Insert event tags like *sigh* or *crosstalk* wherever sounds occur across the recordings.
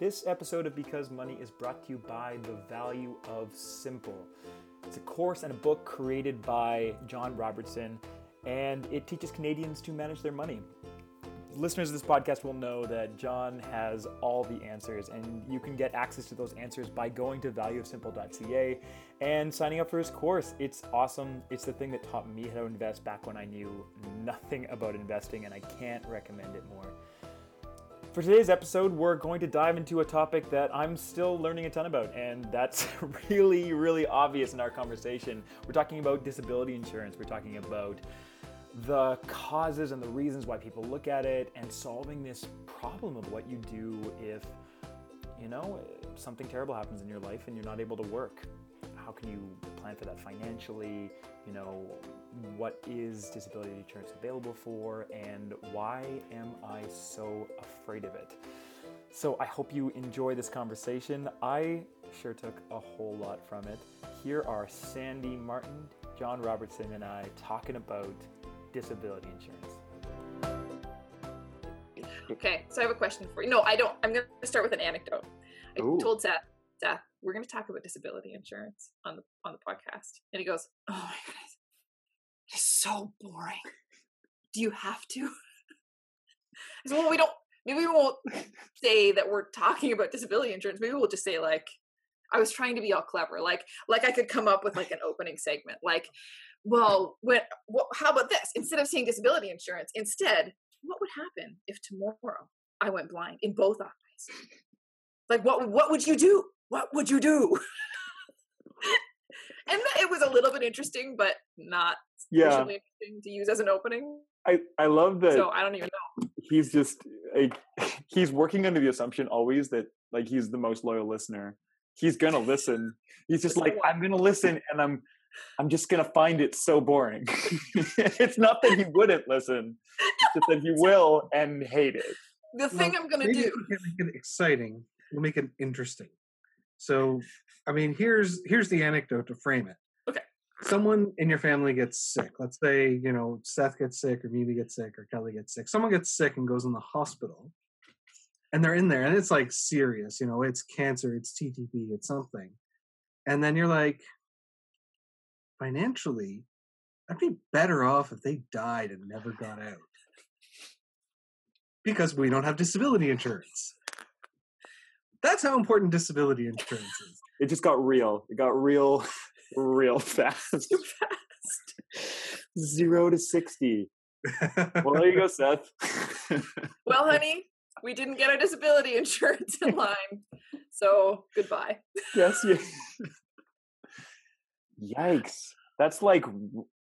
This episode of Because Money is brought to you by The Value of Simple. It's a course and a book created by John Robertson, and it teaches Canadians to manage their money. Listeners of this podcast will know that John has all the answers, and you can get access to those answers by going to valueofsimple.ca and signing up for his course. It's awesome. It's the thing that taught me how to invest back when I knew nothing about investing, and I can't recommend it more. For today's episode, we're going to dive into a topic that I'm still learning a ton about, and that's *laughs* really, really obvious in our conversation. We're talking about disability insurance, we're talking about the causes and the reasons why people look at it, and solving this problem of what you do if, you know, something terrible happens in your life and you're not able to work. How can you plan for that financially? You know, what is disability insurance available for, and why am I so afraid of it? So I hope you enjoy this conversation. I sure took a whole lot from it. Here are Sandy Martin, John Robertson, and I talking about disability insurance. Okay, so I have a question for you. No, I don't. I'm going to start with an anecdote. I Ooh. told Seth, Seth, we're going to talk about disability insurance on the on the podcast, and he goes, "Oh my goodness, it's so boring. Do you have to?" I said, "Well, we don't. Maybe we won't say that we're talking about disability insurance. Maybe we'll just say like." I was trying to be all clever, like like I could come up with like an opening segment, like, well, when well, how about this? Instead of saying disability insurance, instead, what would happen if tomorrow I went blind in both eyes? Like, what what would you do? What would you do? *laughs* and it was a little bit interesting, but not Yeah, interesting to use as an opening. I, I love that So I don't even know. he's just like *laughs* he's working under the assumption always that like he's the most loyal listener. He's gonna listen. He's just like *laughs* I'm gonna listen, and I'm I'm just gonna find it so boring. it's not that he wouldn't listen, it's just that he will and hate it. The thing Well, I'm gonna do. we can make it exciting. We'll make it interesting. So, I mean, here's here's the anecdote to frame it. Okay. Someone in your family gets sick. Let's say you know Seth gets sick, or Mimi gets sick, or Kelly gets sick. Someone gets sick and goes in the hospital, and they're in there, and it's like serious. You know, it's cancer, it's TTP, it's something, and then you're like, financially, I'd be better off if they died and never got out because we don't have disability insurance. That's how important disability insurance is. It just got real. It got real, *laughs* real fast. Too fast. Zero to sixty. Well, there you go, Seth. *laughs* Well, honey, we didn't get our disability insurance in *laughs* line, so goodbye. yes, yes. Yikes! That's like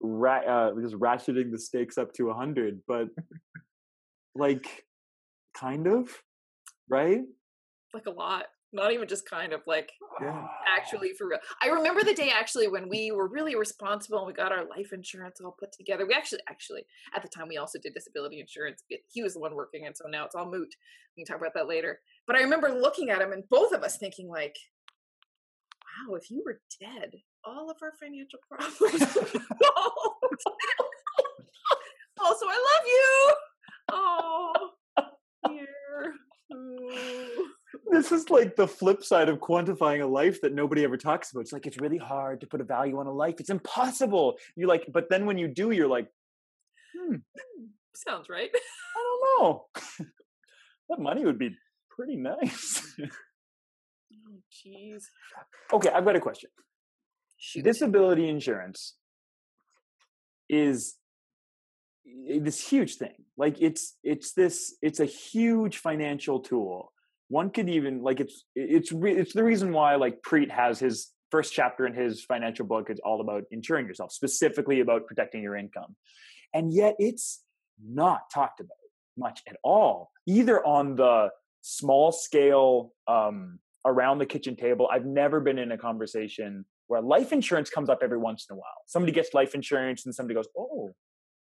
ra- uh, just ratcheting the stakes up to a hundred, but like, kind of, right? Like a lot. Not even just kind of like Yeah. actually for real. I remember the day actually when we were really responsible and we got our life insurance all put together. We actually, actually, at the time we also did disability insurance. He was the one working, and so now it's all moot. We can talk about that later. But I remember looking at him and both of us thinking like, "Wow, if you were dead, all of our financial *laughs* problems would be solved." *laughs* also, I love you. Oh, dear. Ooh. This is like the flip side of quantifying a life that nobody ever talks about. It's like it's really hard to put a value on a life. It's impossible. You like, but then when you do, you're like, hmm, Sounds right. I don't know. *laughs* that money would be pretty nice. *laughs* Oh, jeez. okay, I've got a question. Shoot. Disability insurance is this huge thing. Like it's it's this it's a huge financial tool. One could even like it's it's re- it's the reason why like Preet has his first chapter in his financial book is all about insuring yourself, specifically about protecting your income. And yet it's not talked about much at all, either on the small scale um, around the kitchen table. I've never been in a conversation where life insurance comes up every once in a while. Somebody gets life insurance and somebody goes, "Oh,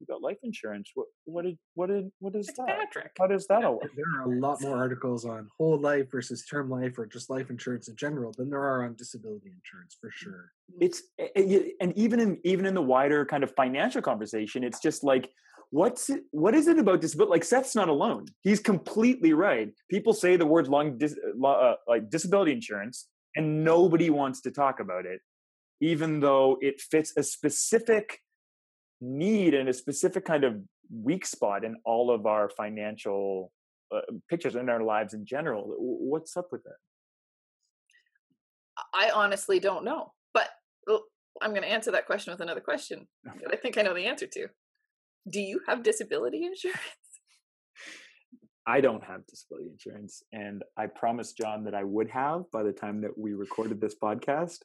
you got life insurance. What what did what did what is that? Patrick. How does that all work?" *laughs* There are a lot more articles on whole life versus term life or just life insurance in general than there are on disability insurance for mm-hmm. sure. it's eh, eh, a- a- and even in even in the wider kind of financial conversation it's just like what's it, what is it about disability? Like Seth's not alone. He's completely right. People say the words long dis, eh, uh, like disability insurance, and nobody wants to talk about it, even though it fits a specific need and a specific kind of weak spot in all of our financial uh, pictures in our lives in general. What's up with that? I honestly don't know, but I'm going to answer that question with another question *laughs* that I think I know the answer to. Do you have disability insurance? I don't have disability insurance, and I promised John that I would have by the time that we recorded this podcast,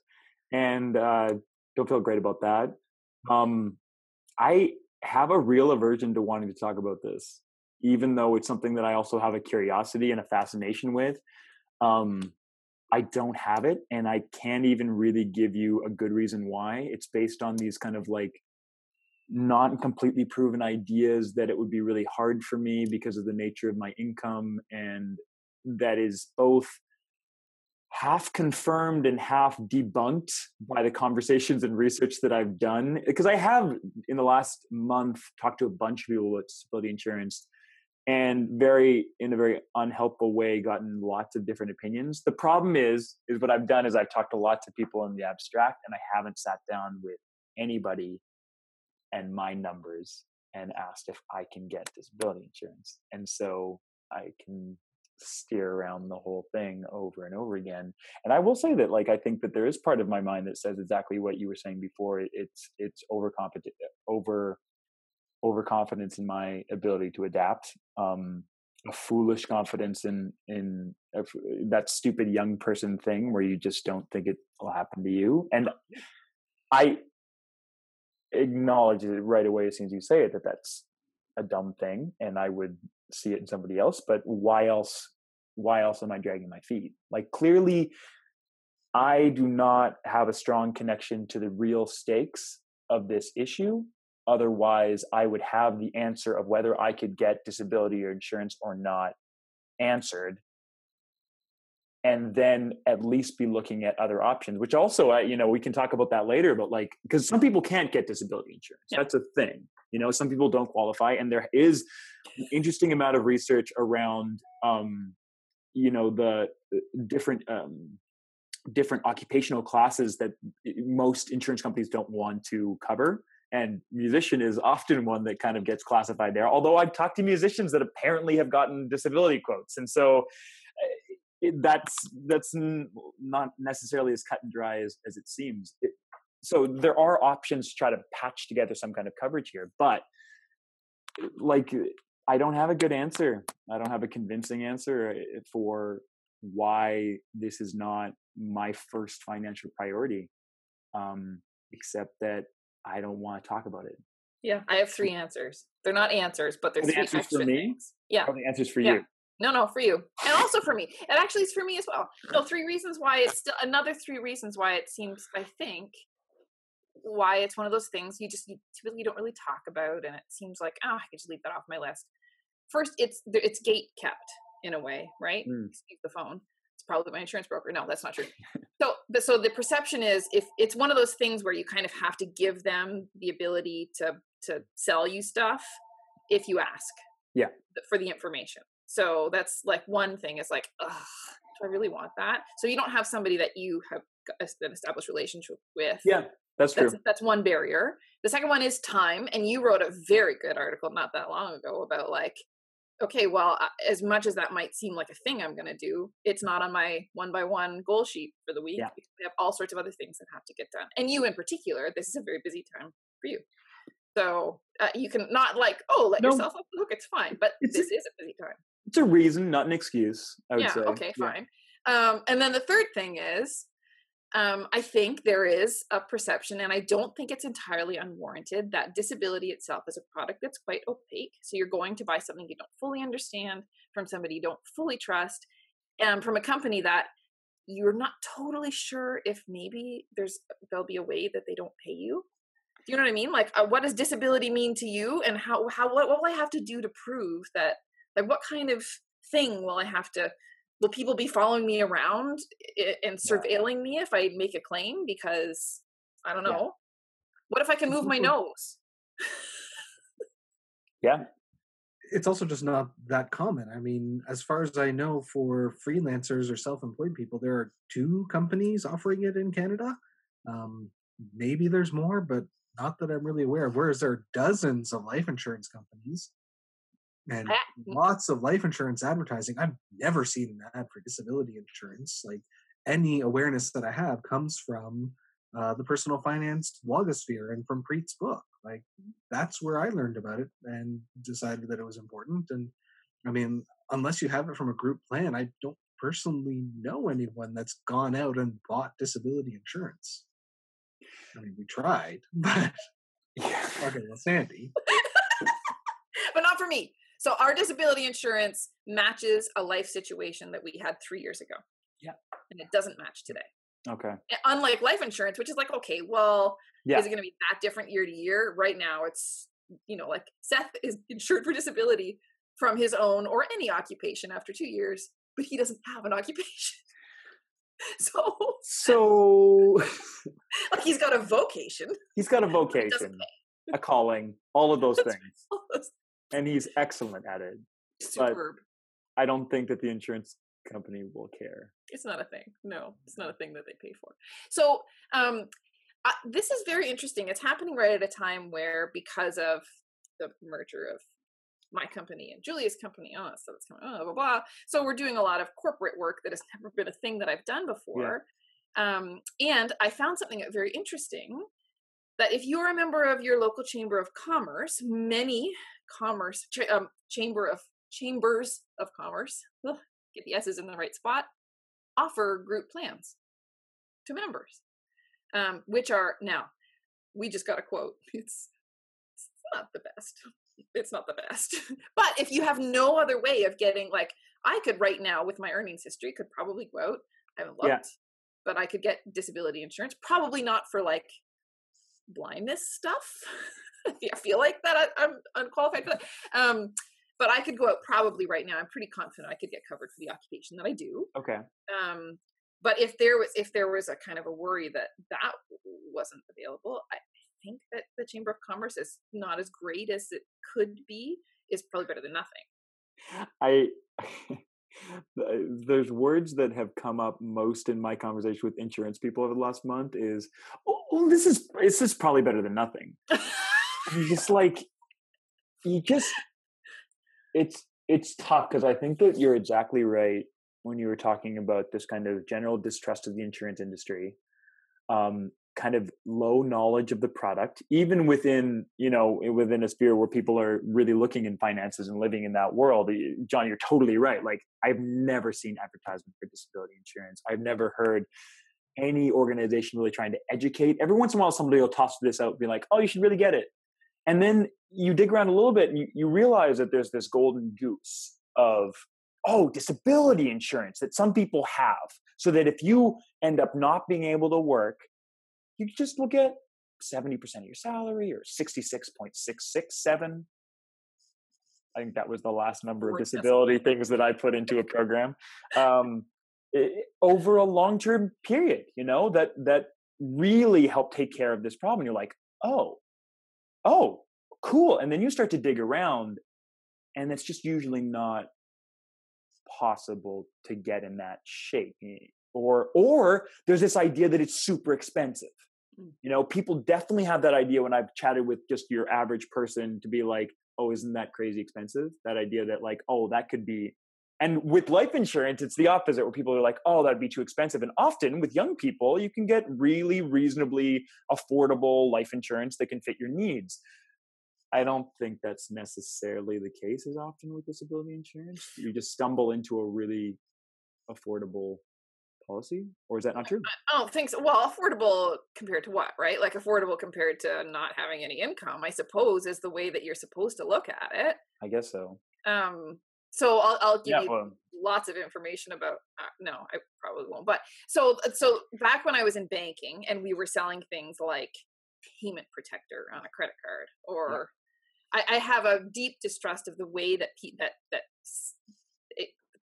and uh, don't feel great about that. Um, I have a real aversion to wanting to talk about this, even though it's something that I also have a curiosity and a fascination with. Um, I don't have it, and I can't even really give you a good reason why. It's based on these kind of like not completely proven ideas that it would be really hard for me because of the nature of my income, and that is both half confirmed and half debunked by the conversations and research that I've done. Because I have, in the last month, talked to a bunch of people about disability insurance and very in a very unhelpful way gotten lots of different opinions the problem is is what i've done is i've talked to lots of people in the abstract and i haven't sat down with anybody and my numbers and asked if i can get disability insurance and so i can steer around the whole thing over and over again and i will say that like i think that there is part of my mind that says exactly what you were saying before it's it's over overconfidence in my ability to adapt um, a foolish confidence in in that stupid young person thing where you just don't think it will happen to you and i acknowledge it right away as soon as you say it that that's a dumb thing and i would see it in somebody else but why else why else am i dragging my feet like clearly i do not have a strong connection to the real stakes of this issue Otherwise, I would have the answer of whether I could get disability or insurance or not answered. And then at least be looking at other options, which also, you know, we can talk about that later. But like, because some people can't get disability insurance, yeah. that's a thing. You know, some people don't qualify, and there is an interesting amount of research around, um, you know, the different um, different occupational classes that most insurance companies don't want to cover and musician is often one that kind of gets classified there although i've talked to musicians that apparently have gotten disability quotes and so eh, that's that's not necessarily as cut and dry as, as it seems it, so there are options to try to patch together some kind of coverage here but like i don't have a good answer i don't have a convincing answer eh, for why this is not my first financial priority um, except that I don't want to talk about it. Yeah, I have three answers. They're not answers, but they're the three answers for me. things. Yeah, the answers for yeah. you. No, no, for you, and also for me. It actually is for me as well. No, three reasons why it's still another three reasons why it seems. I think why it's one of those things you just you typically don't really talk about, and it seems like oh, I could just leave that off my list. First, it's it's gate kept in a way, right? Mm. Excuse the phone It's probably my insurance broker. No, that's not true. so, but so the perception is if it's one of those things where you kind of have to give them the ability to to sell you stuff if you ask. Yeah. For the information. So that's like one thing is like, do I really want that? So you don't have somebody that you have an established relationship with. Yeah, that's true. That's, that's one barrier. The second one is time, and you wrote a very good article not that long ago about like okay, well, as much as that might seem like a thing I'm going to do, it's not on my one by one goal sheet for the week. Yeah. We have all sorts of other things that have to get done. And you in particular, this is a very busy time for you. So uh, you can not like, oh, let no, yourself off the hook. It's fine. But this a, is a busy time. It's a reason, not an excuse, I would yeah, say. Okay, fine. Yeah. Um, and then the third thing is um, I think there is a perception, and I don't think it's entirely unwarranted, that disability itself is a product that's quite opaque. So you're going to buy something you don't fully understand from somebody you don't fully trust, and from a company that you're not totally sure if maybe there's there'll be a way that they don't pay you. Do you know what I mean? Like, uh, what does disability mean to you, and how how what, what will I have to do to prove that? Like, what kind of thing will I have to will people be following me around and surveilling yeah. me if I make a claim? Because I don't know. Yeah. What if I can move my nose? Yeah. It's also just not that common. I mean, as far as I know, for freelancers or self-employed people, there are two companies offering it in Canada. Um, maybe there's more, but not that I'm really aware of. Whereas there are dozens of life insurance companies and lots of life insurance advertising. I've never seen an ad for disability insurance. Like any awareness that I have comes from uh, the personal finance blogosphere and from Preet's book. Like that's where I learned about it and decided that it was important. And I mean, unless you have it from a group plan, I don't personally know anyone that's gone out and bought disability insurance. I mean, we tried, *laughs* but Yeah. okay, well, Sandy. *laughs* but not for me. So our disability insurance matches a life situation that we had three years ago. Yeah. And it doesn't match today. Okay. Unlike life insurance, which is like, okay, well, Yeah. is it going to be that different year to year? Right now, it's, you know, like Seth is *laughs* insured for disability from his own or any occupation after two years, but he doesn't have an occupation. *laughs* so, So *laughs* like, he's got a vocation. he's got a vocation, a calling, all of those things, and he's excellent at it. Superb. I don't think that the insurance company will care. it's not a thing no it's not a thing that they pay for so um I, this is very interesting it's happening right at a time where because of the merger of my company and Julia's company oh so it's coming oh, blah, blah blah so we're doing a lot of corporate work that has *laughs* never been a thing that I've done before um and I found something very interesting that if you're a member of your local chamber of commerce many commerce cha- um, chamber of chambers of commerce ugh, get the s's in the right spot offer group plans to members, um, which are now we just got a quote. *laughs* It's it's not the best. It's not the best. *laughs* but if you have no other way of getting like I could right now with my earnings history could probably out. I haven't looked, Yeah. but I could get disability insurance. Probably not for like blindness stuff. *laughs* I feel like that I, I'm unqualified for that. Um, but I could go out probably right now. I'm pretty confident I could get covered for the occupation that I do Okay. um but if there was if there was a kind of a worry that that wasn't available i think that the chamber of commerce is not as great as it could be is probably better than nothing I *laughs* there's words that have come up most in my conversation with insurance people over the last month is oh, well, this is this is probably better than nothing. And just like you just it's it's tough because I think that you're exactly right when you were talking about this kind of general distrust of the insurance industry. Um, kind of low knowledge of the product even within you know within a sphere where people are really looking in finances and living in that world john you're totally right like i've never seen advertisement for disability insurance. I've never heard any organization really trying to educate. Every once in a while somebody will toss this out and be like oh you should really get it. And then you dig around a little bit and you, you realize that there's this golden goose of oh disability insurance that some people have. So that if you end up not being able to work you just will get 70% of your salary or 66.667 i think that was the last number of disability things that i put into a *laughs* program. Um, i- over a long-term period you know that that really help take care of this problem. You're like oh oh cool. And then you start to dig around and it's just usually not possible to get in that shape or or there's this idea that it's super expensive Mm. you know people definitely have that idea when i've chatted with just your average person to be like oh isn't that crazy expensive that idea that like oh that could be and with life insurance it's the opposite where people are like oh that'd be too expensive and often with young people you can get really reasonably affordable life insurance that can fit your needs I don't think that's necessarily the case as often with disability insurance. You just stumble into a really affordable policy, or is that not true? I don't think so. Well, affordable compared to what, right? Like affordable compared to not having any income, I suppose, is the way that you're supposed to look at it. I guess so. Um, so I'll, I'll give Yeah. you Well, lots of information about. Uh, no, I probably won't. But so so back when I was in banking and we were selling things like payment protector on a credit card, or I, I have a deep distrust of the way that pe- that that s- it, the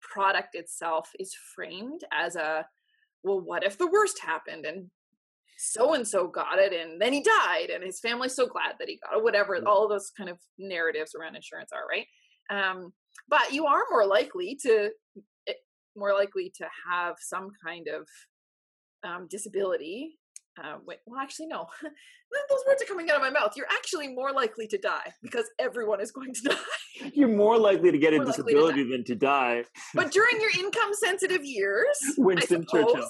product itself is framed as a well, what if the worst happened and so and so got it and then he died and his family's so glad that he got it whatever all of those kind of narratives around insurance are right? Um, but you are more likely to eh, more likely to have some kind of um, disability uh, wait, well, actually, no. *laughs* Those words are coming out of my mouth. You're actually more likely to die because everyone is going to *laughs* die. You're more likely to get More a likely to disability than to die. But during your income sensitive years, *laughs* Winston Churchill.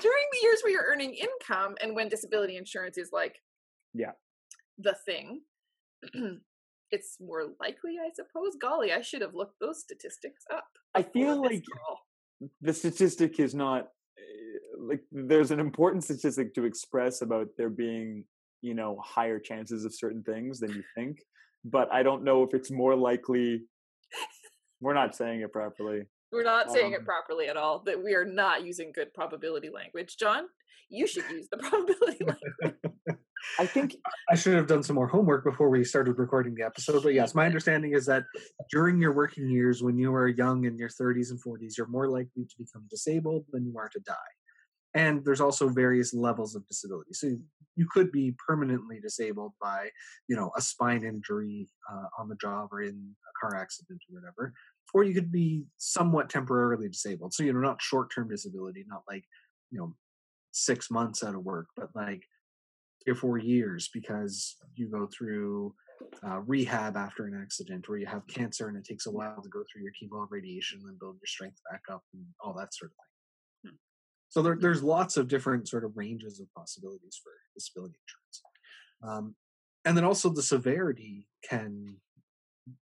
during the years where you're earning income and when disability insurance is like Yeah. the thing *clears throat* it's more likely i suppose golly i should have looked those statistics up I feel like call. The statistic is not uh, like there's an important statistic to express about there being you know higher chances of certain things than you think but i don't know if it's more likely we're not saying it properly we're not saying it um, properly at all that we are not using good probability language john. You should use the *laughs* probability *laughs* language i think I should have done some more homework before we started recording the episode. But yes, my understanding is that during your working years, when you are young in your 30s and 40s, you're more likely to become disabled than you are to die. And there's also various levels of disability. So you could be permanently disabled by, you know, a spine injury uh, on the job or in a car accident or whatever. Or you could be somewhat temporarily disabled. So, you know, not short term disability, not like, you know, six months out of work, but like three or four years because you go through uh, rehab after an accident or you have cancer and it takes a while to go through your chemo and radiation and build your strength back up and all that sort of thing. Hmm. So there, there's lots of different sort of ranges of possibilities for disability insurance. Um, and then also the severity can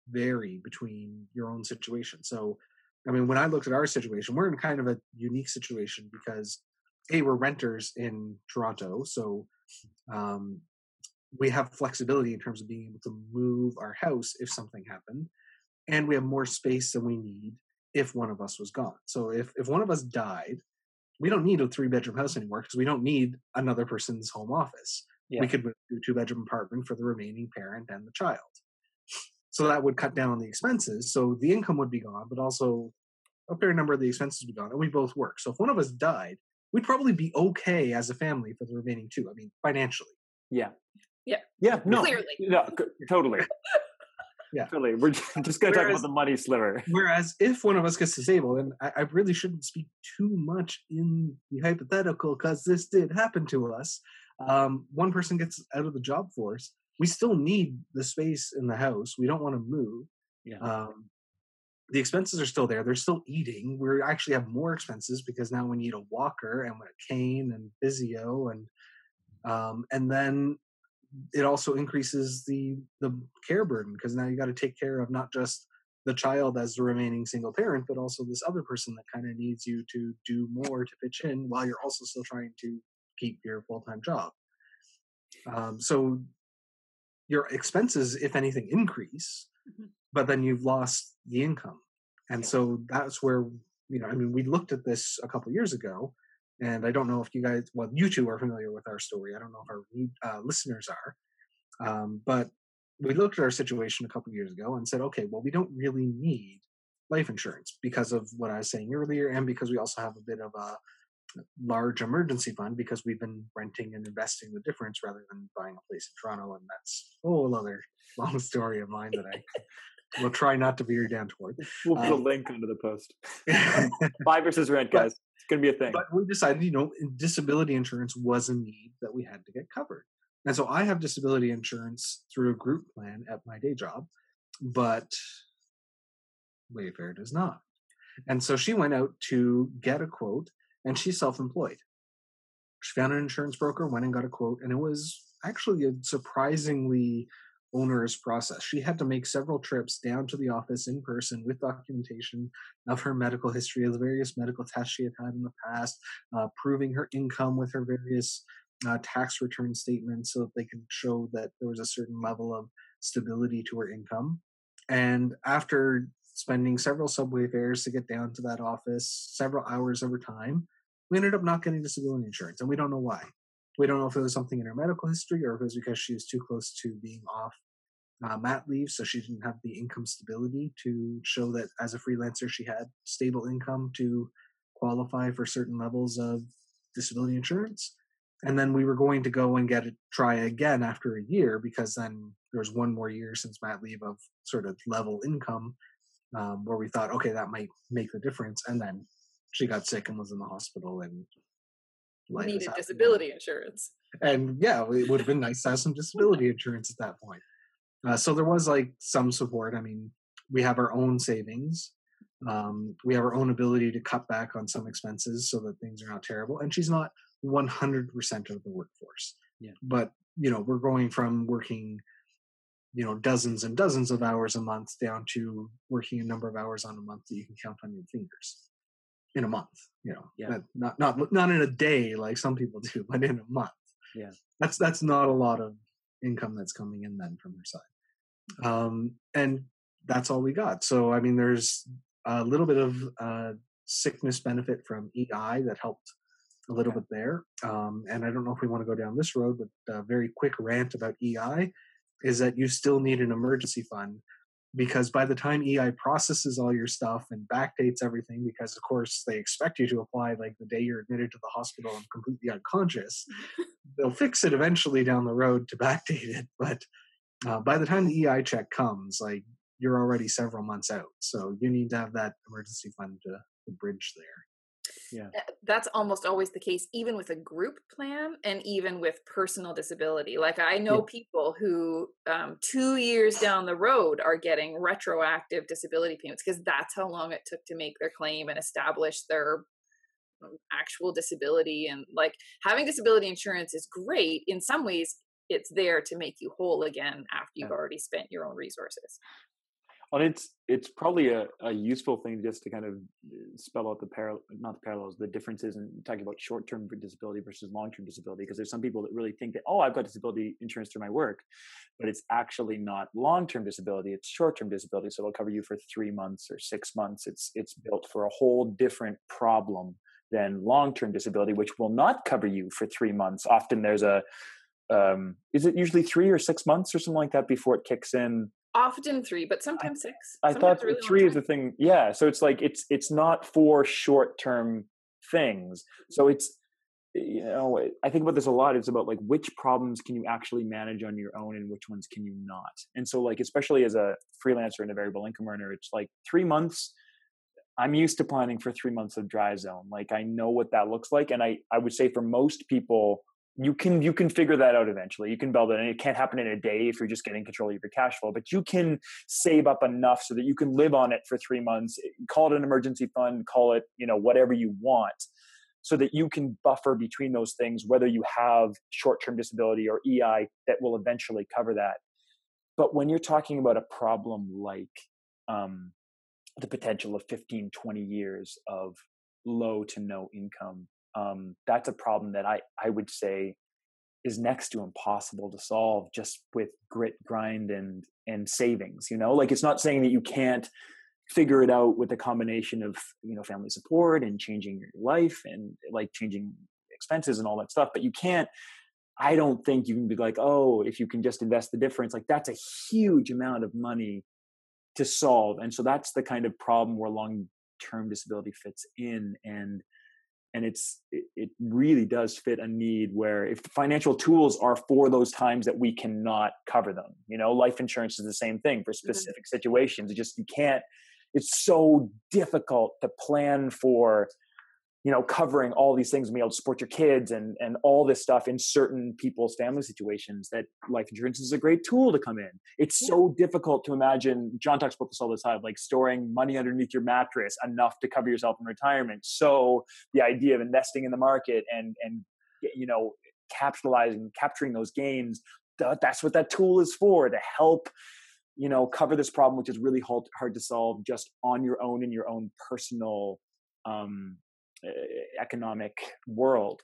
vary between your own situation. So, I mean, when I looked at our situation, we're in kind of a unique situation because a we're renters in Toronto, so um, we have flexibility in terms of being able to move our house if something happened, and we have more space than we need if one of us was gone. So if if one of us died, we don't need a three bedroom house anymore because we don't need another person's home office. Yeah. We could move to a two bedroom apartment for the remaining parent and the child. So that would cut down on the expenses. So the income would be gone, but also a fair number of the expenses would be gone, and we both work. So if one of us died, we'd probably be okay as a family for the remaining two. I mean, financially. yeah Yeah. yeah no Clearly. no c- totally Yeah. totally we're just gonna talk about the money sliver Whereas if one of us gets disabled, and I, I really shouldn't speak too much in the hypothetical because this did happen to us, um, one person gets out of the job force, we still need the space in the house. We don't want to move. yeah Um, the expenses are still there. They're still eating. We actually have more expenses because now we need a walker and a cane and physio and um, and then it also increases the the care burden because now you got to take care of not just the child as the remaining single parent, but also this other person that kind of needs you to do more to pitch in while you're also still trying to keep your full time job. Um, so your expenses, if anything, increase, Mhm. but then you've lost the income, and so that's where you know. I mean, we looked at this a couple years ago, and I don't know if you guys, well, you two are familiar with our story. I don't know if our uh, listeners are, um, but we looked at our situation a couple years ago and said, okay, well, we don't really need life insurance because of what I was saying earlier, and because we also have a bit of a large emergency fund because we've been renting and investing the difference rather than buying a place in Toronto, and that's a whole other *laughs* long story of mine that I will try not to veer down toward. we'll put a um, link under the post *laughs* buy versus rent guys it's gonna be a thing but we decided, you know, disability insurance was a need that we had to get covered. And so I have disability insurance through a group plan at my day job, but Wayfair does not. And so she went out to get a quote and she's self employed. She found an insurance broker, went and got a quote, and it was actually a surprisingly onerous process. She had to make several trips down to the office in person with documentation of her medical history, of the various medical tests she had had in the past, uh, proving her income with her various uh, tax return statements so that they could show that there was a certain level of stability to her income. And after spending several subway fares to get down to that office, several hours over time, we ended up not getting disability insurance, and we don't know why. We don't know if it was something in her medical history or if it was because she was too close to being off uh, mat leave, so she didn't have the income stability to show that as a freelancer she had stable income to qualify for certain levels of disability insurance. And then we were going to go and get it try again after a year because then there was one more year since mat leave of sort of level income um, where we thought, okay, that might make the difference. And then she got sick and was in the hospital and Needed happening. disability insurance. And yeah, it would have been nice to have some disability insurance at that point. Uh, so there was like some support. I mean, we have our own savings. Um, we have our own ability to cut back on some expenses so that things are not terrible. And she's not 100% of the workforce. Yeah. But, you know, we're going from working, you know, dozens and dozens of hours a month down to working a number of hours on a month that you can count on your fingers in a month, you know, Yeah. Not- not, not, in a day like some people do, *laughs* but in a month. Yeah. That's, that's not a lot of income that's coming in then from her side. Um, and that's all we got. So, I mean, there's a little bit of uh, sickness benefit from EI that helped a little Okay. bit there. Um, and I don't know if we want to go down this road, but a very quick rant about EI is that you still need an emergency fund because by the time EI processes all your stuff and backdates everything, because of course they expect you to apply like the day you're admitted to the hospital and completely unconscious, *laughs* they'll fix it eventually down the road to backdate it. But uh, by the time the EI check comes, like you're already several months out. So you need to have that emergency fund to, to bridge there. Uh, That's almost always the case, even with a group plan and even with personal disability. Like I know people who, um, two years down the road, are getting retroactive disability payments because that's how long it took to make their claim and establish their um, actual disability. And like having disability insurance is great. In some ways, it's there to make you whole again after you've Yeah. already spent your own resources. Well, it's it's probably a, a useful thing just to kind of uh, spell out the parallel, not the parallels, the differences in talking about short term disability versus long term disability. Because there's some people that really think that oh, I've got disability insurance through my work, but it's actually not long term disability; it's short term disability. So it'll cover you for three months or six months. It's it's built for a whole different problem than long term disability, which will not cover you for three months. Often there's a um, is it usually three or six months or something like that before it kicks in? Often three, but sometimes six. I Sometimes thought really three is the thing. Yeah, so it's like it's it's not for short term things. So mm-hmm. it's you know I think about this a lot. It's about like which problems can you actually manage on your own and which ones can you not. And so like especially as a freelancer and a variable income earner, it's like three months. I'm used to planning for three months of dry zone. Like I know what that looks like, and I I would say for most people you can you can figure that out eventually. You can build it and it can't happen in a day if you're just getting control of your cash flow but you can save up enough so that you can live on it for three months call it an emergency fund call it you know whatever you want so that you can buffer between those things whether you have short-term disability or ei that will eventually cover that. But when you're talking about a problem like um, the potential of 15 20 years of low to no income um, that's a problem that I, I would say is next to impossible to solve just with grit grind and and savings you know? Like it's not saying that you can't figure it out with a combination of you know family support and changing your life and like changing expenses and all that stuff but you can't i don't think you can be like oh if you can just invest the difference like that's a huge amount of money to solve and so that's the kind of problem where long term disability fits in and and it's it, it really does fit a need where if the financial tools are for those times that we cannot cover them you know life insurance is the same thing for mm-hmm. specific situations. It just you can't it's so difficult to plan for you know covering all these things and be able to support your kids and and all this stuff in certain people's family situations that life insurance is a great tool to come in it's Yeah. so difficult to imagine john talks about this all the time like storing money underneath your mattress enough to cover yourself in retirement so the idea of investing in the market and and you know capitalizing capturing those gains that, that's what that tool is for to help you know cover this problem which is really hard, hard to solve just on your own in your own personal um economic world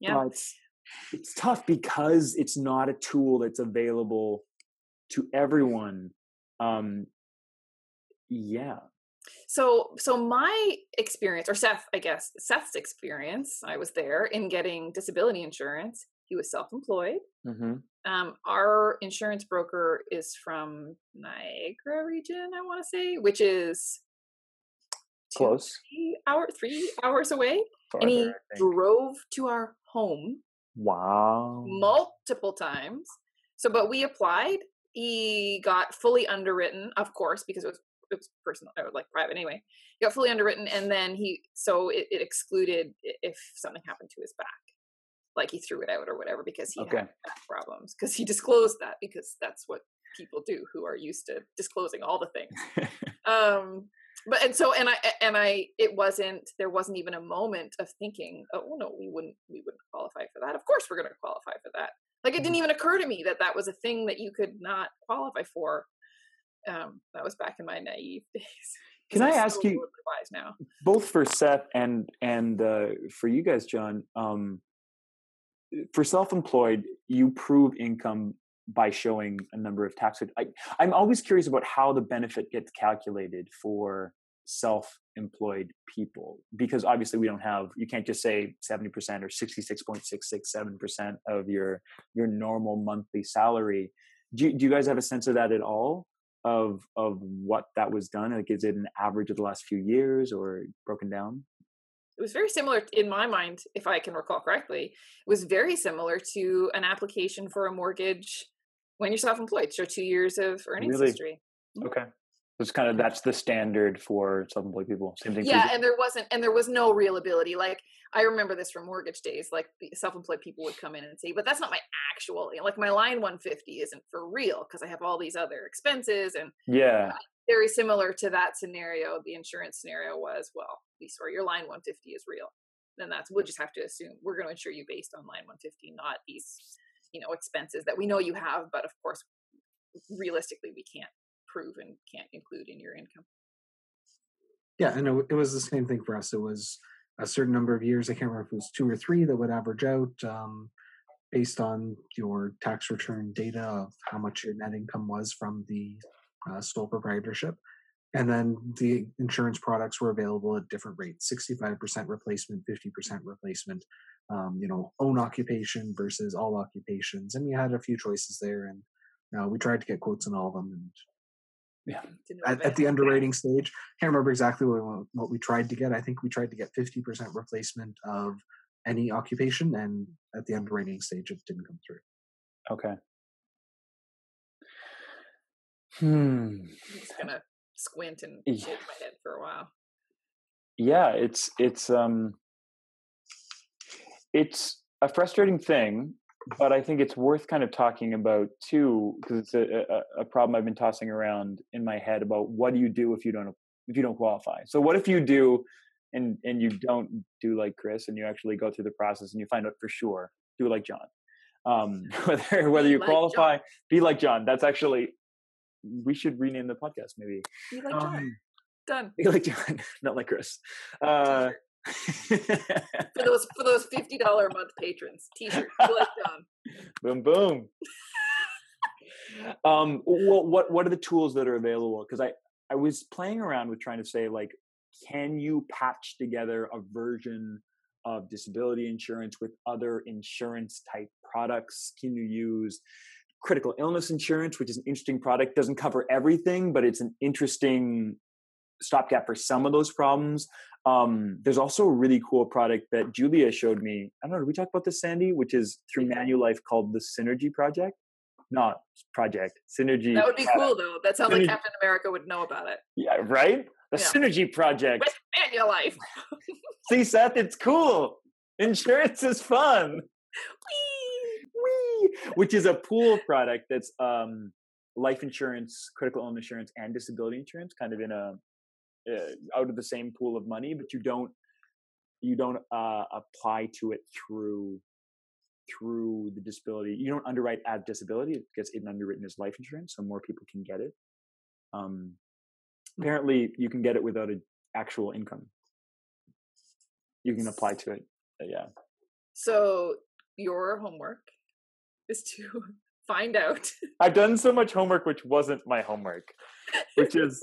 Yeah. but it's tough because it's not a tool that's available to everyone um yeah So, so my experience, or Seth, I guess, Seth's experience, I was there in getting disability insurance. He was self-employed. mm-hmm. Um, our insurance broker is from Niagara region, I want to say, which is Close. three hour, three hours away, and he Farther, I think. drove to our home Wow. multiple times. So, but we applied. He got fully underwritten, of course, because it was it was personal or like private anyway. He got fully underwritten, and then he so it, it excluded if something happened to his back, like he threw it out or whatever because he Okay. had back problems. Because he disclosed that because that's what people do who are used to disclosing all the things *laughs* um but and so and i and i it wasn't there wasn't even a moment of thinking oh well, no we wouldn't we wouldn't qualify for that of course we're going to qualify for that like it didn't even occur to me that that was a thing that you could not qualify for um that was back in my naive *laughs* days Can I ask you- now both for Seth and and uh, for you guys, John. Um, for self-employed, you prove income by showing a number of tax. I, I'm always curious about how the benefit gets calculated for self-employed people because obviously we don't have. You can't just say seventy percent or sixty-six point six six seven percent of your your normal monthly salary. Do you, do you guys have a sense of that at all? Of of what that was done? Like, is it an average of the last few years or broken down? it was very similar in my mind if i can recall correctly it was very similar to an application for a mortgage when you're self-employed so two years of earnings Really? history mm-hmm. Okay. It's kind of that's the standard for self-employed people. Same thing. yeah and there wasn't and there was no real ability like i remember this from mortgage days like the self-employed people would come in and say but that's not my actual like my line 150 isn't for real because i have all these other expenses and yeah. very similar to that scenario the insurance scenario was well or your line 150 is real then that's we'll just have to assume we're going to insure you based on line 150 not these you know expenses that we know you have but of course realistically we can't prove and can't include in your income Yeah, and it, was the same thing for us. It was a certain number of years. I can't remember if it was two or three that would average out um, based on your tax return data of how much your net income was from the uh, sole proprietorship. And then the insurance products were available at different rates 65% replacement, 50% replacement, um, you know, own occupation versus all occupations. And we had a few choices there. And uh, we tried to get quotes on all of them. And to no at, at the underwriting stage. I Can't remember exactly what, we- what we tried to get. I think we tried to get 50% replacement of any occupation, and at the underwriting stage, it didn't come through. Okay. Hmm. i'm just gonna squint and Yeah. shake my head for a while Yeah, it's it's um it's a frustrating thing, but I think it's worth kind of talking about too because it's a, a, a problem I've been tossing around in my head about what do you do if you don't if you don't qualify. So what if you do and and you don't do like Chris and you actually go through the process and you find out for sure do like John. Um, *laughs* whether whether you like John. qualify, be like John. That's actually we should rename the podcast maybe. you like John? Um, done Be like John, *laughs* not like Chris. Uh, for *laughs* those for those fifty dollar a month patrons t-shirt like boom boom. Um well what what are the tools that are available? Because i i was playing around with trying to say like can you patch together a version of disability insurance with other insurance type products? Can you use critical illness insurance which is an interesting product doesn't cover everything but it's an interesting stopgap for some of those problems um, there's also a really cool product that Julia showed me. I don't know, did we talk about this, Sandy? Which is through Manulife called the Synergy Project. Not project, Synergy. That would be product. cool though. That sounds like Captain America would know about it. Yeah, right? The Yeah. Synergy Project. With Manulife. *laughs* See, Seth, it's cool. Insurance is fun. Whee! Which is a pool product that's um, life insurance, critical illness insurance, and disability insurance, kind of in a uh, out of the same pool of money, but you don't you don't uh, apply to it through through the disability. You don't underwrite as disability; it gets it underwritten as life insurance, so more people can get it. Um, apparently, you can get it without an actual income. You can apply to it. Yeah. So your homework is to *laughs* find out. *laughs* I've done so much homework, which wasn't my homework. Which *laughs* is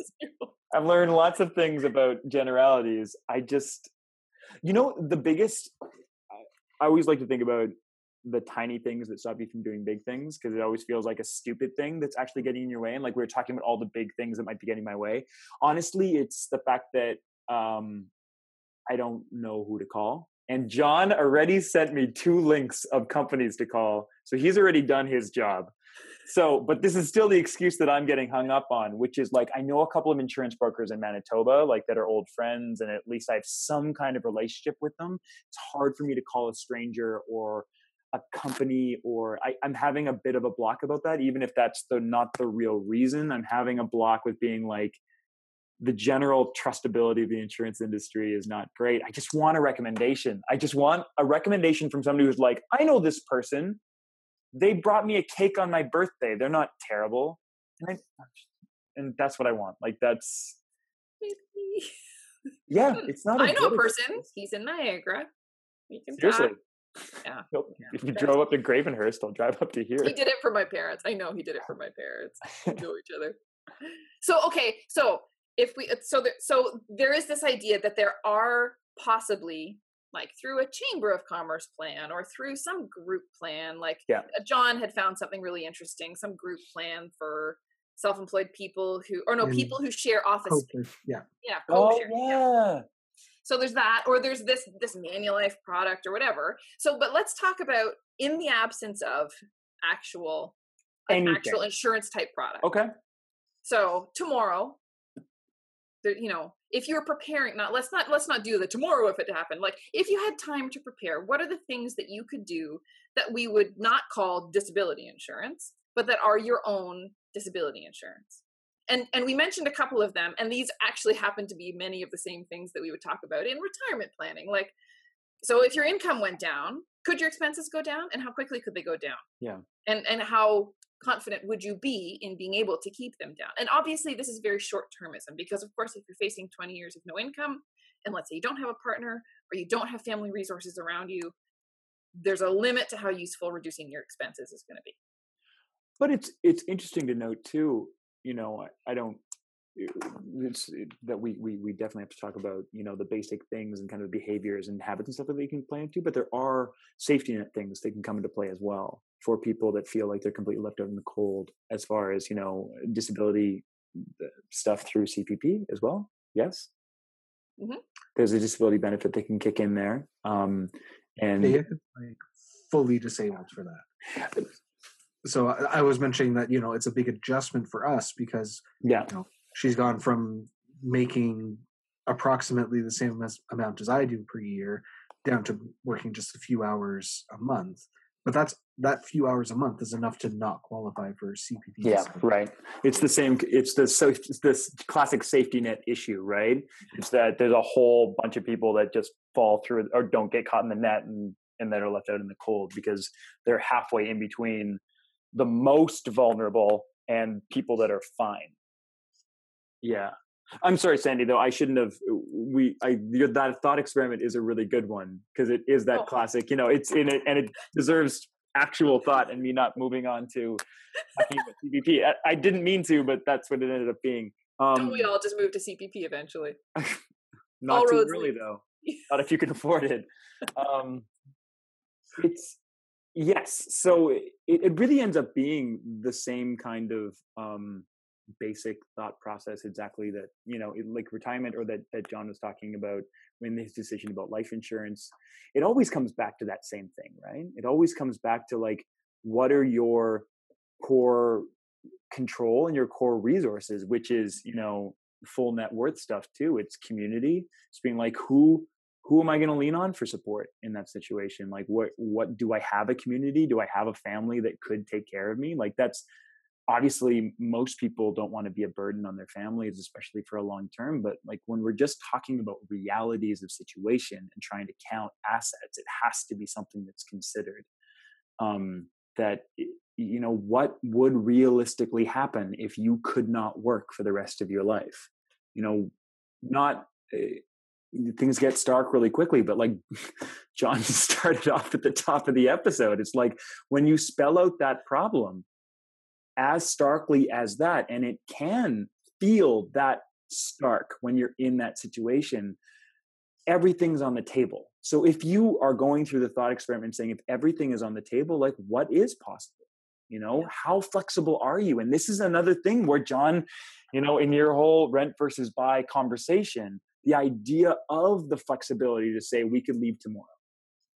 I've learned lots of things about generalities. I just, you know, the biggest, I always like to think about the tiny things that stop you from doing big things because it always feels like a stupid thing that's actually getting in your way. And like we were talking about all the big things that might be getting my way. Honestly, it's the fact that um, I don't know who to call. And John already sent me two links of companies to call. So he's already done his job. So, but this is still the excuse that I'm getting hung up on, which is like I know a couple of insurance brokers in Manitoba, like that are old friends, and at least I have some kind of relationship with them. It's hard for me to call a stranger or a company, or I, I'm having a bit of a block about that, even if that's the not the real reason. I'm having a block with being like, the general trustability of the insurance industry is not great. I just want a recommendation. I just want a recommendation from somebody who's like, I know this person. They brought me a cake on my birthday. They're not terrible. And, I, and that's what I want. Like that's *laughs* Yeah, it's not I know a person. He's in Niagara. We can Seriously. talk. Yeah. If you drove up to Gravenhurst, I'll drive up to here. He did it for my parents. I know he did it for my parents. We *laughs* know each other. So okay, so if we so there, so there is this idea that there are possibly like through a chamber of commerce plan or through some group plan like Yeah. uh, john had found something really interesting some group plan for self-employed people who or no In people who share office yeah. yeah Oh co-share, yeah. so there's that or there's this this manulife product or whatever so but let's talk about in the absence of actual an actual insurance type product Okay. so tomorrow, there, you know, if you're preparing, not let's not let's not do the tomorrow if it happened. Like if you had time to prepare, what are the things that you could do that we would not call disability insurance, but that are your own disability insurance? And and we mentioned a couple of them, and these actually happen to be many of the same things that we would talk about in retirement planning. Like, so if your income went down, could your expenses go down, and how quickly could they go down? Yeah. and and how confident would you be in being able to keep them down and obviously this is very short termism because of course if you're facing 20 years of no income and let's say you don't have a partner or you don't have family resources around you there's a limit to how useful reducing your expenses is going to be But it's it's interesting to note too. You know, I, I don't. It's it, that we, we we definitely have to talk about you know the basic things and kind of behaviors and habits and stuff that they can play into. But there are safety net things that can come into play as well for people that feel like they're completely left out in the cold as far as you know disability uh, stuff through CPP as well. Yes, Mhm. there's a disability benefit that can kick in there. Um, and They get, like fully disabled for that. So I, I was mentioning that you know it's a big adjustment for us because yeah, she's gone from making approximately the same amount as I do per year down to working just a few hours a month. But that's that few hours a month is enough to not qualify for CPP. Yeah, right. It's the same. It's the so it's this classic safety net issue, right? It's that there's a whole bunch of people that just fall through or don't get caught in the net and and that are left out in the cold because they're halfway in between the most vulnerable and people that are fine. Yeah. I'm sorry, Sandi. Though I shouldn't have. We, I, your, that thought experiment is a really good one because it is that Oh. classic. You know, it's in it and it deserves actual thought and me not moving on to talking about CPP. I, I didn't mean to, but that's what it ended up being. Um, don't we all just move to cpp eventually *laughs* not all too early though. *laughs* Not if you can afford it. Um, it's yes. So it, it really ends up being the same kind of um, basic thought process exactly that you know like retirement or that that John was talking about when his decision about life insurance. It always comes back to that same thing, right? It always comes back to like what are your core control and your core resources, which is you know full net worth stuff too. It's community. It's being like who who am I going to lean on for support in that situation? Like what what do I have a community? Do I have a family that could take care of me? Like that's obviously most people don't want to be a burden on their families especially for a long term but like when we're just talking about realities of situation and trying to count assets it has to be something that's considered um that you know what would realistically happen if you could not work for the rest of your life? You know not uh, things get stark really quickly but like *laughs* john *laughs* started off at the top of the episode. It's like when you spell out that problem as starkly as that and it can feel that stark when you're in that situation. Everything's on the table. So if you are going through the thought experiment saying if everything is on the table like what is possible? You know how flexible are you? And this is another thing where john you know in your whole rent versus buy conversation the idea of the flexibility to say we could leave tomorrow.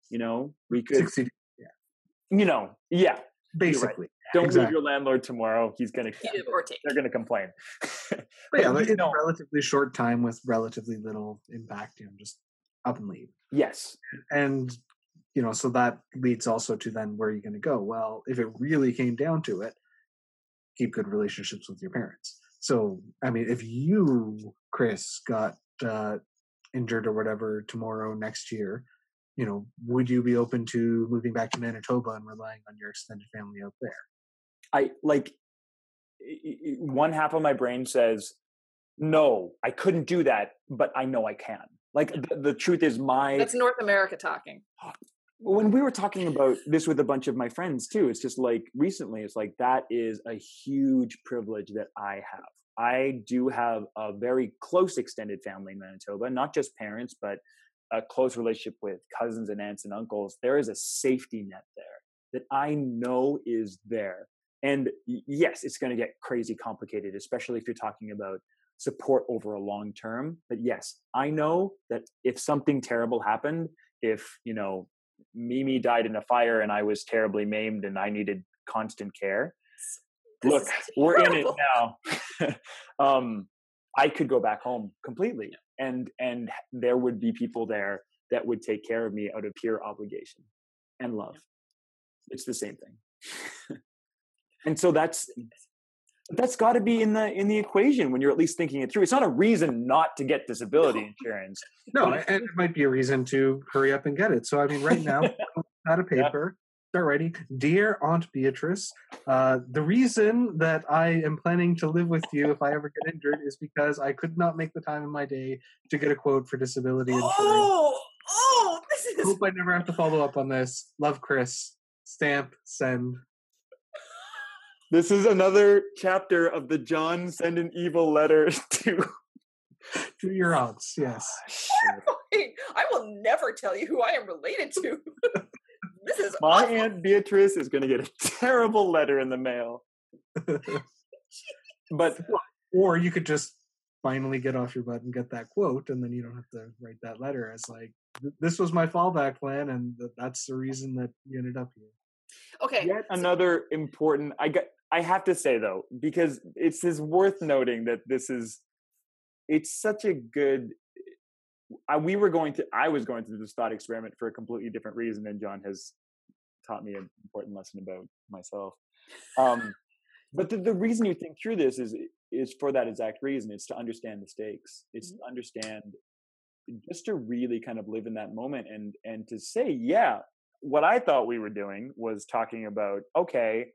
You know, we could, 60, you know, yeah. basically. Don't leave your landlord tomorrow. He's gonna. Give or take. They're gonna complain. But yeah, like, you in know- a relatively short time with relatively little impact, you know, just up and leave. yes. And you know, so that leads also to then where are you going to go? Well, if it really came down to it, keep good relationships with your parents. So, I mean, if you, Chris, got uh, injured or whatever tomorrow, next year, you know, would you be open to moving back to Manitoba and relying on your extended family out there? I like one half of my brain says, no, I couldn't do that, but I know I can. Like the, the truth is, my That's North America talking. Ah, when we were talking about this with a bunch of my friends too, it's just like recently, it's like that is a huge privilege that I have. I do have a very close extended family in Manitoba, not just parents, but a close relationship with cousins and aunts and uncles. There is a safety net there that I know is there. And yes, it's going to get crazy complicated, especially if you're talking about support over a long term. But yes, I know that if something terrible happened, if, you know, Mimi died in a fire and I was terribly maimed and I needed constant care. This Look, *laughs* we're in it now. *laughs* um, I could go back home completely, and and there would be people there that would take care of me out of pure obligation and love. It's the same thing. *laughs* and so that's that's got to be in the in the equation when you're at least thinking it through. It's not a reason not to get disability insurance. No, and it might be a reason to hurry up and get it. So, I mean, right now, *laughs* out of paper, start writing. Dear Aunt Beatrice, uh, the reason that I am planning to live with you if I ever get injured is because I could not make the time in my day to get a quote for disability insurance. Oh, oh, this is Hope I never have to follow up on this. Love, Chris. Stamp, send. This is another chapter of the John send an evil letter *laughs* to. To your aunts, yes. Ah, horrifying. *laughs* I will never tell you who I am related to. *laughs* this is My awful. aunt Beatrice is going to get a terrible letter in the mail. But or you could just finally get off your butt and get that quote, and then you don't have to write that letter as like, this was my fallback plan, and that's the reason that you ended up here. Okay. yet another important. I got. I have to say though, because it's is worth noting that this is. It's such a good. I, we were going to. I was going through this thought experiment for a completely different reason than John has taught me an important lesson about myself. Um, but the, the reason you think through this is is for that exact reason. It's to understand the stakes. It's to understand just to really kind of live in that moment and and to say, yeah, what I thought we were doing was talking about, okay,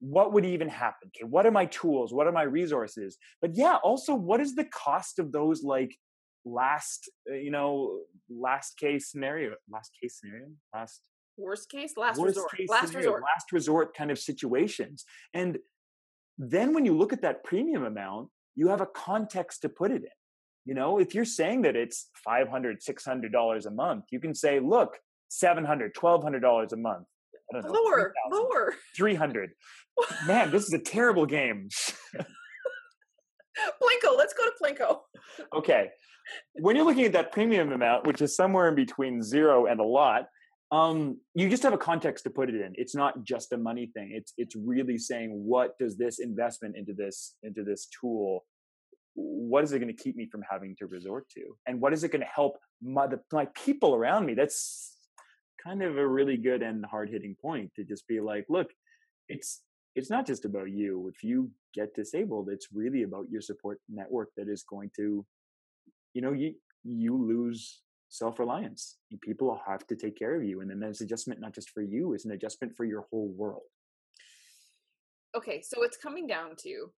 what would even happen? Okay, what are my tools? What are my resources? But yeah, also what is the cost of those like last, uh, you know, last case scenario, last case scenario, last Worst case, last worst resort. case Last scenario, resort. last resort kind of situations. And then when you look at that premium amount, you have a context to put it in. You know, if you're saying that it's 500 $600 a month, you can say, look, 700 $1,200 a month. I don't know. Lower, 3,000, lower. 300. *laughs* Man, this is a terrible game. *laughs* Plinko, let's go to Plinko. okay. When you're looking at that premium amount, which is somewhere in between zero and a lot, um, you just have a context to put it in. It's not just a money thing. It's it's really saying what does this investment into this into this tool, what is it going to keep me from having to resort to, and what is it going to help my the, my people around me? That's kind of a really good and hard hitting point to just be like, look, it's it's not just about you. If you get disabled, it's really about your support network that is going to, you know, you you lose self reliance. People have to take care of you, and then there's adjustment not just for you; it's an adjustment for your whole world. Okay, so it's coming down to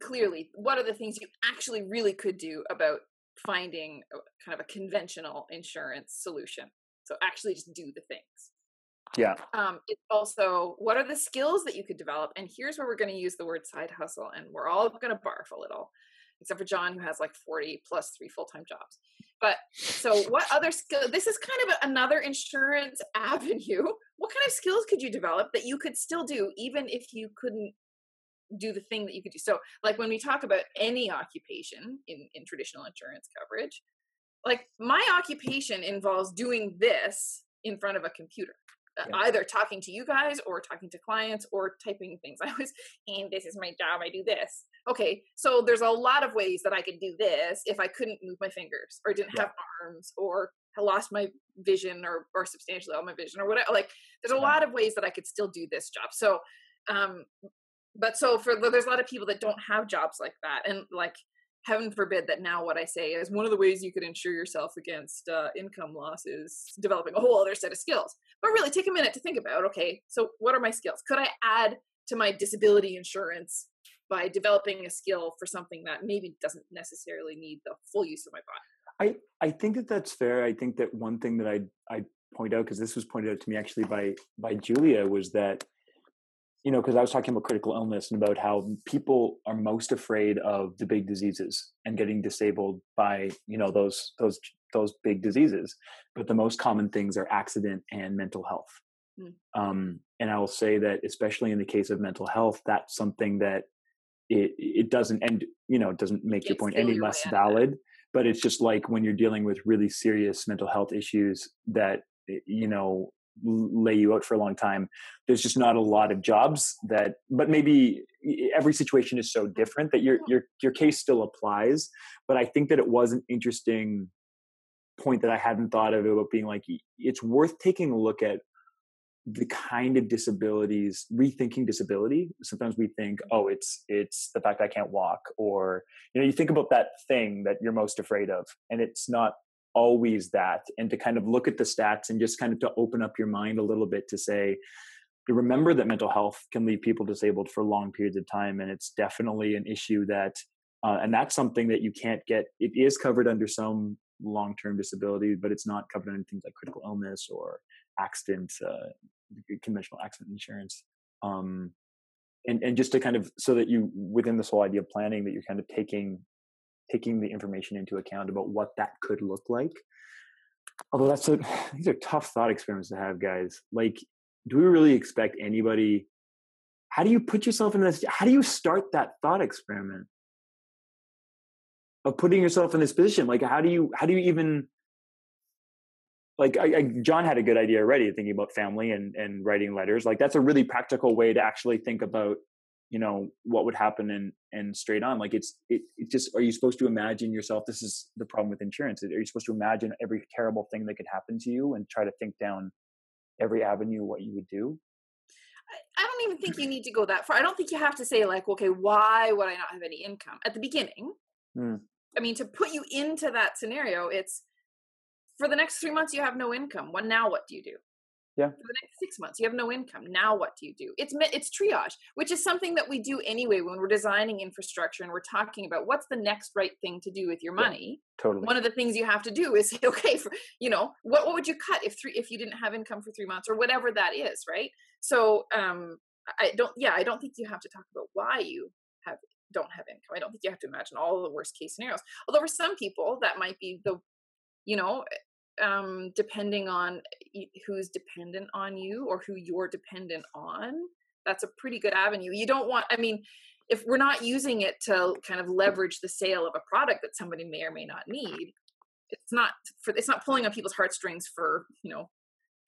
clearly what are the things you actually really could do about finding a, kind of a conventional insurance solution. So actually just do the things. Yeah, um, it's also what are the skills that you could develop and here's where we're going to use the word side hustle and we're all going to barf a little except for john who has like 40 plus three full-time jobs but so what other skill this is kind of a, another insurance *laughs* avenue what kind of skills could you develop that you could still do even if you couldn't do the thing that you could do. So, like when we talk about any occupation in in traditional insurance coverage, like my occupation involves doing this in front of a computer. Uh, Yeah. Either talking to you guys or talking to clients or typing things. *laughs* I was, and this is my job. I do this. Okay, so there's a lot of ways that I could do this if I couldn't move my fingers or didn't Yeah. have arms or had lost my vision or or substantially all my vision or whatever. Like there's a Yeah. lot of ways that I could still do this job. So, um, but so for there's a lot of people that don't have jobs like that, and like heaven forbid that now what I say is one of the ways you could insure yourself against uh, income loss is developing a whole other set of skills. But really, take a minute to think about. Okay, so what are my skills? Could I add to my disability insurance by developing a skill for something that maybe doesn't necessarily need the full use of my body? I, I think that that's fair. I think that one thing that I I point out because this was pointed out to me actually by by Julia was that you know because I was talking about critical illness and about how people are most afraid of the big diseases and getting disabled by you know those those those big diseases, but the most common things are accident and mental health. Mm. Um, and I will say that especially in the case of mental health, that's something that it it doesn't and you know it doesn't make your point any less valid but it's just like when you're dealing with really serious mental health issues that eh, you know lay you out for a long time. There's just not a lot of jobs that but maybe every situation is so different that your your your case still applies but i think that it was an interesting point that i hadn't thought of about being like it's worth taking a look at the kind of disabilities rethinking disability. Sometimes we think mm-hmm. oh it's it's the fact i can't walk or you know you think about that thing that you're most afraid of and it's not always that and to kind of look at the stats and just kind of to open up your mind a little bit to say to remember that mental health can leave people disabled for long periods of time and it's definitely an issue that uh, and that's something that you can't get it is covered under some long-term disability but it's not covered under things like critical illness or accident uh, conventional accident insurance um, and and just to kind of so that you within this whole idea of planning that you're kind of taking taking the information into account about what that could look like. Although that's a, *sighs* these are tough thought experiments to have guys. Like do we really expect anybody how do you put yourself in this how do you start that thought experiment? Of putting yourself in this position like how do you how do you even like I, I, John had a good idea already thinking about family and and writing letters. Like that's a really practical way to actually think about you know what would happen and and straight on like it's it, it just are you supposed to imagine yourself this is the problem with insurance are you supposed to imagine every terrible thing that could happen to you and try to think down every avenue what you would do I don't even think you need to go that far. I don't think you have to say like, okay, why would I not have any income at the beginning? Hmm. I mean, to put you into that scenario, it's for the next three months you have no income. Well, now what do you do? Yeah. For the next six months you have no income. Now what do you do? It's it's triage, which is something that we do anyway when we're designing infrastructure and we're talking about what's the next right thing to do with your Yeah. money totally one of the things you have to do is *laughs* say okay for you know what, what would you cut if three if you didn't have income for three months or whatever that is right so um i don't yeah i don't think you have to talk about why you have don't have income i don't think you have to imagine all the worst case scenarios although for some people that might be the you know um depending on who's dependent on you or who you're dependent on that's a pretty good avenue. You don't want i mean if we're not using it to kind of leverage the sale of a product that somebody may or may not need it's not for it's not pulling on people's heartstrings for you know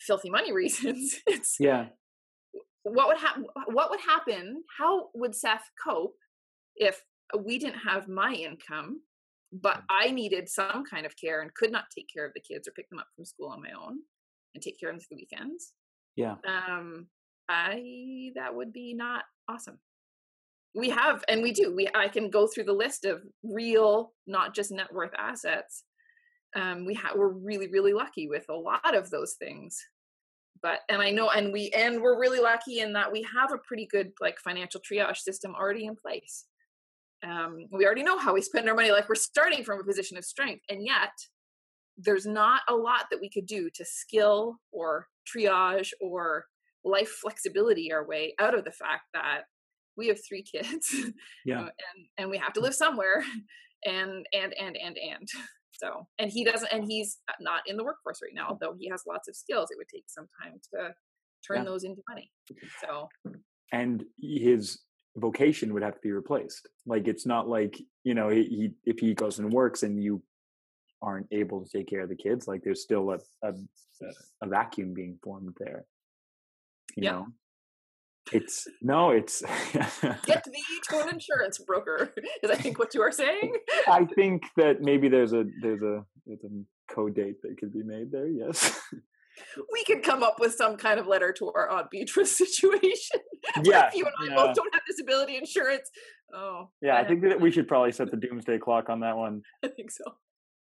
filthy money *laughs* reasons. It's yeah. what would happen what would happen how would seth cope if we didn't have my income but i needed some kind of care and could not take care of the kids or pick them up from school on my own and take care of them through the weekends. Yeah. Um i that would be not awesome. We have and we do we i can go through the list of real not just net worth assets. Um we have we're really really lucky with a lot of those things. But and i know and we and we're really lucky in that we have a pretty good like financial triage system already in place um we already know how we spend our money like we're starting from a position of strength and yet there's not a lot that we could do to skill or triage or life flexibility our way out of the fact that we have three kids *laughs* Yeah. uh, and and we have to live somewhere *laughs* and and and and and *laughs* so and he doesn't and he's not in the workforce right now although he has lots of skills it would take some time to turn Yeah. those into money so and his vocation would have to be replaced. Like it's not like you know he, he if he goes and works and you aren't able to take care of the kids, like there's still a a, a vacuum being formed there. You Yep. know, it's no, it's. *laughs* Get thee to an insurance broker. *laughs* Is I think what you are saying. *laughs* I think that maybe there's a there's a there's a code date that could be made there. Yes. We could come up with some kind of letter to our Aunt Beatrice *laughs* situation. yeah. if you and I yeah. both don't have disability insurance. Oh, Yeah, I think that we should probably set the doomsday clock on that one. *laughs* I think so.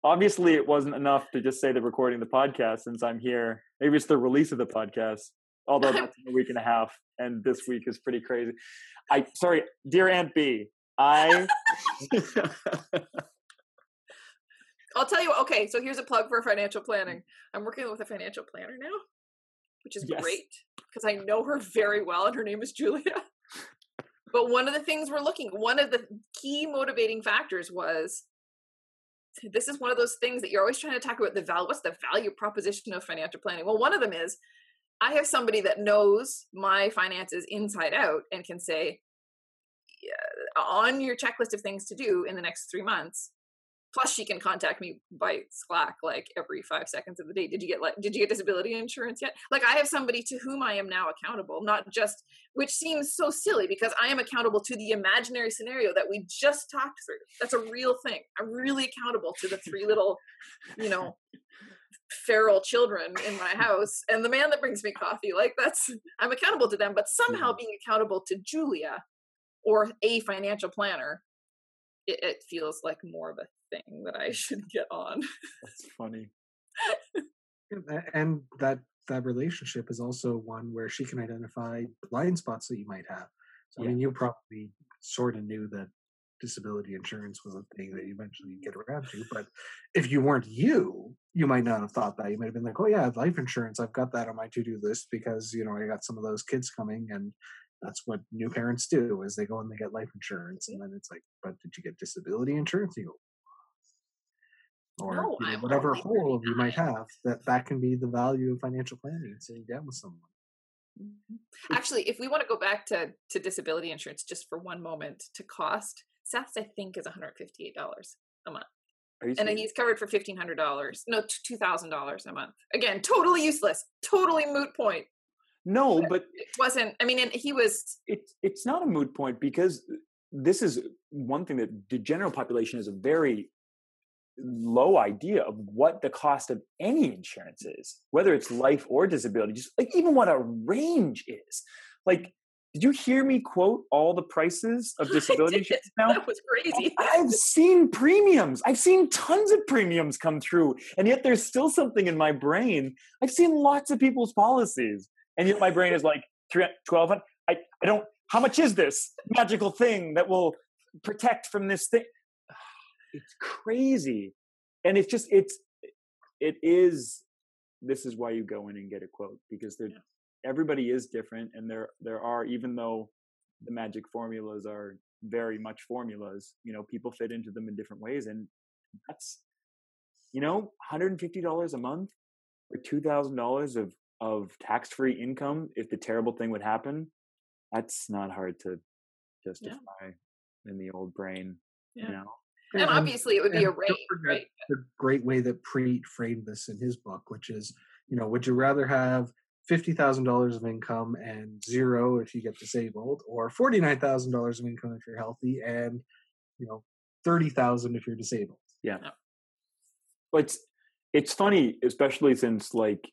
Obviously, it wasn't enough to just say the recording the podcast since I'm here. Maybe it's the release of the podcast, although that's in a week and a half, and this week is pretty crazy. I sorry, dear Aunt B, I *laughs* I'll tell you. Okay, so here's a plug for financial planning. I'm working with a financial planner now, which is Yes. great because I know her very well, and her name is Julia. But one of the things we're looking, one of the key motivating factors was this is one of those things that you're always trying to talk about the value. What's the value proposition of financial planning? Well, one of them is I have somebody that knows my finances inside out and can say, yeah, on your checklist of things to do in the next three months. Plus, she can contact me by Slack like every five seconds of the day. Did you get like? Did you get disability insurance yet? Like, I have somebody to whom I am now accountable, not just which seems so silly because I am accountable to the imaginary scenario that we just talked through. That's a real thing. I'm really accountable to the three little, you know, feral children in my house and the man that brings me coffee. Like that's I'm accountable to them, but somehow mm-hmm. being accountable to Julia or a financial planner, it, it feels like more of a thing that I should get on. that's funny. *laughs* And that that relationship is also one where she can identify blind spots that you might have. So I mean, you probably sort of knew that disability insurance was a thing that you eventually get around to. But if you weren't you, you might not have thought that. You might have been like, "Oh yeah, life insurance. I've got that on my to-do list because you know I got some of those kids coming, and that's what new parents do is they go and they get life insurance, and then it's like, but did you get disability insurance? You go, or No, you know, whatever hole you might have, that that can be the value of financial planning and sitting down with someone. Mm-hmm. Actually, if we want to go back to to disability insurance just for one moment, to cost, Seth's I think is $158 a month. Are you and then he's covered for fifteen hundred dollars. No, two thousand dollars a month. Again, totally useless, totally moot point. No, but It wasn't. I mean, and he was. it's it's not a moot point because this is one thing that the general population has a very low idea of what the cost of any insurance is, whether it's life or disability, just like even what a range is. Like, did you hear me quote all the prices *laughs* of disability insurance now? That was crazy. I've seen premiums. I've seen tons of premiums come through, and yet there's still something in my brain. I've seen lots of people's policies, and yet my brain is like, 1200. I, I don't, how much is this magical thing that will protect from this thing? *sighs* It's crazy. And it's just, it's, it is, this is why you go in and get a quote because they're, everybody is different. And there, there are, even though the magic formulas are very much formulas, you know, people fit into them in different ways. And that's, you know, $150 a month or $2,000 of, of tax-free income. If the terrible thing would happen, that's not hard to justify in the old brain, Yeah. you know? And obviously, it would be a range, right? The great way that Preet framed this in his book, which is, you know, would you rather have fifty thousand dollars of income and zero if you get disabled, or forty nine thousand dollars of income if you're healthy, and you know, thirty thousand if you're disabled? Yeah. But it's it's funny, especially since like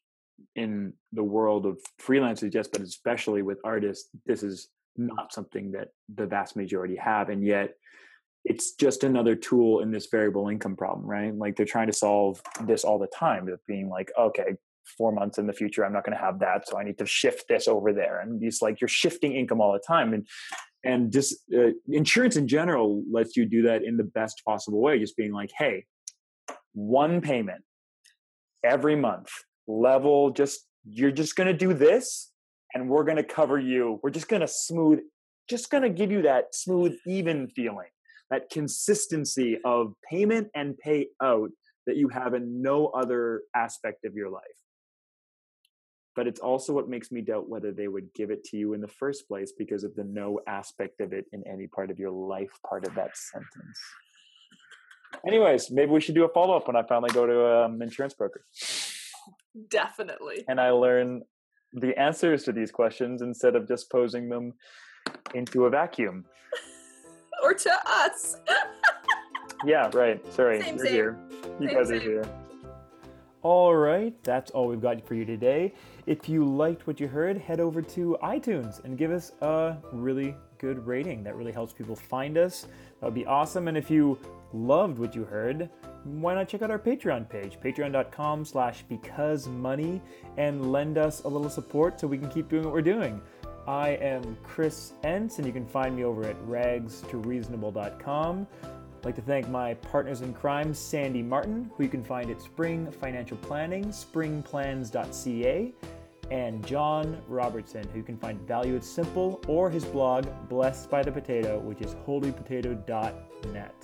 in the world of freelancers, yes, but especially with artists, this is not something that the vast majority have, and yet it's just another tool in this variable income problem, right? Like they're trying to solve this all the time of being like, okay, four months in the future, I'm not going to have that, so I need to shift this over there, and it's like you're shifting income all the time, and and just uh, insurance in general lets you do that in the best possible way, just being like, hey, one payment every month level just you're just going to do this and we're going to cover you. We're just going to smooth just going to give you that smooth even feeling that consistency of payment and payout that you have in no other aspect of your life. But it's also what makes me doubt whether they would give it to you in the first place because of the no aspect of it in any part of your life part of that sentence. Anyways, maybe we should do a follow up when I finally go to an insurance broker Definitely. and I learn the answers to these questions instead of just posing them into a vacuum. *laughs* Or to us. *laughs* Yeah, right. Sorry, Same, you're same. here. You Same, guys are here. All right, that's all we've got for you today. If you liked what you heard, head over to iTunes and give us a really good rating. That really helps people find us. That would be awesome. And if you loved what you heard, why not check out our Patreon page, patreon.com slash because money, and lend us a little support so we can keep doing what we're doing. I am Chris Enns, and you can find me over at rags2reasonable.com. I'd like to thank my partners in crime, Sandi Martin, who you can find at Spring Financial Planning, springplans.ca, and John Robertson, who you can find at Value It's Simple or his blog, Blessed by the Potato, which is holypotato.net.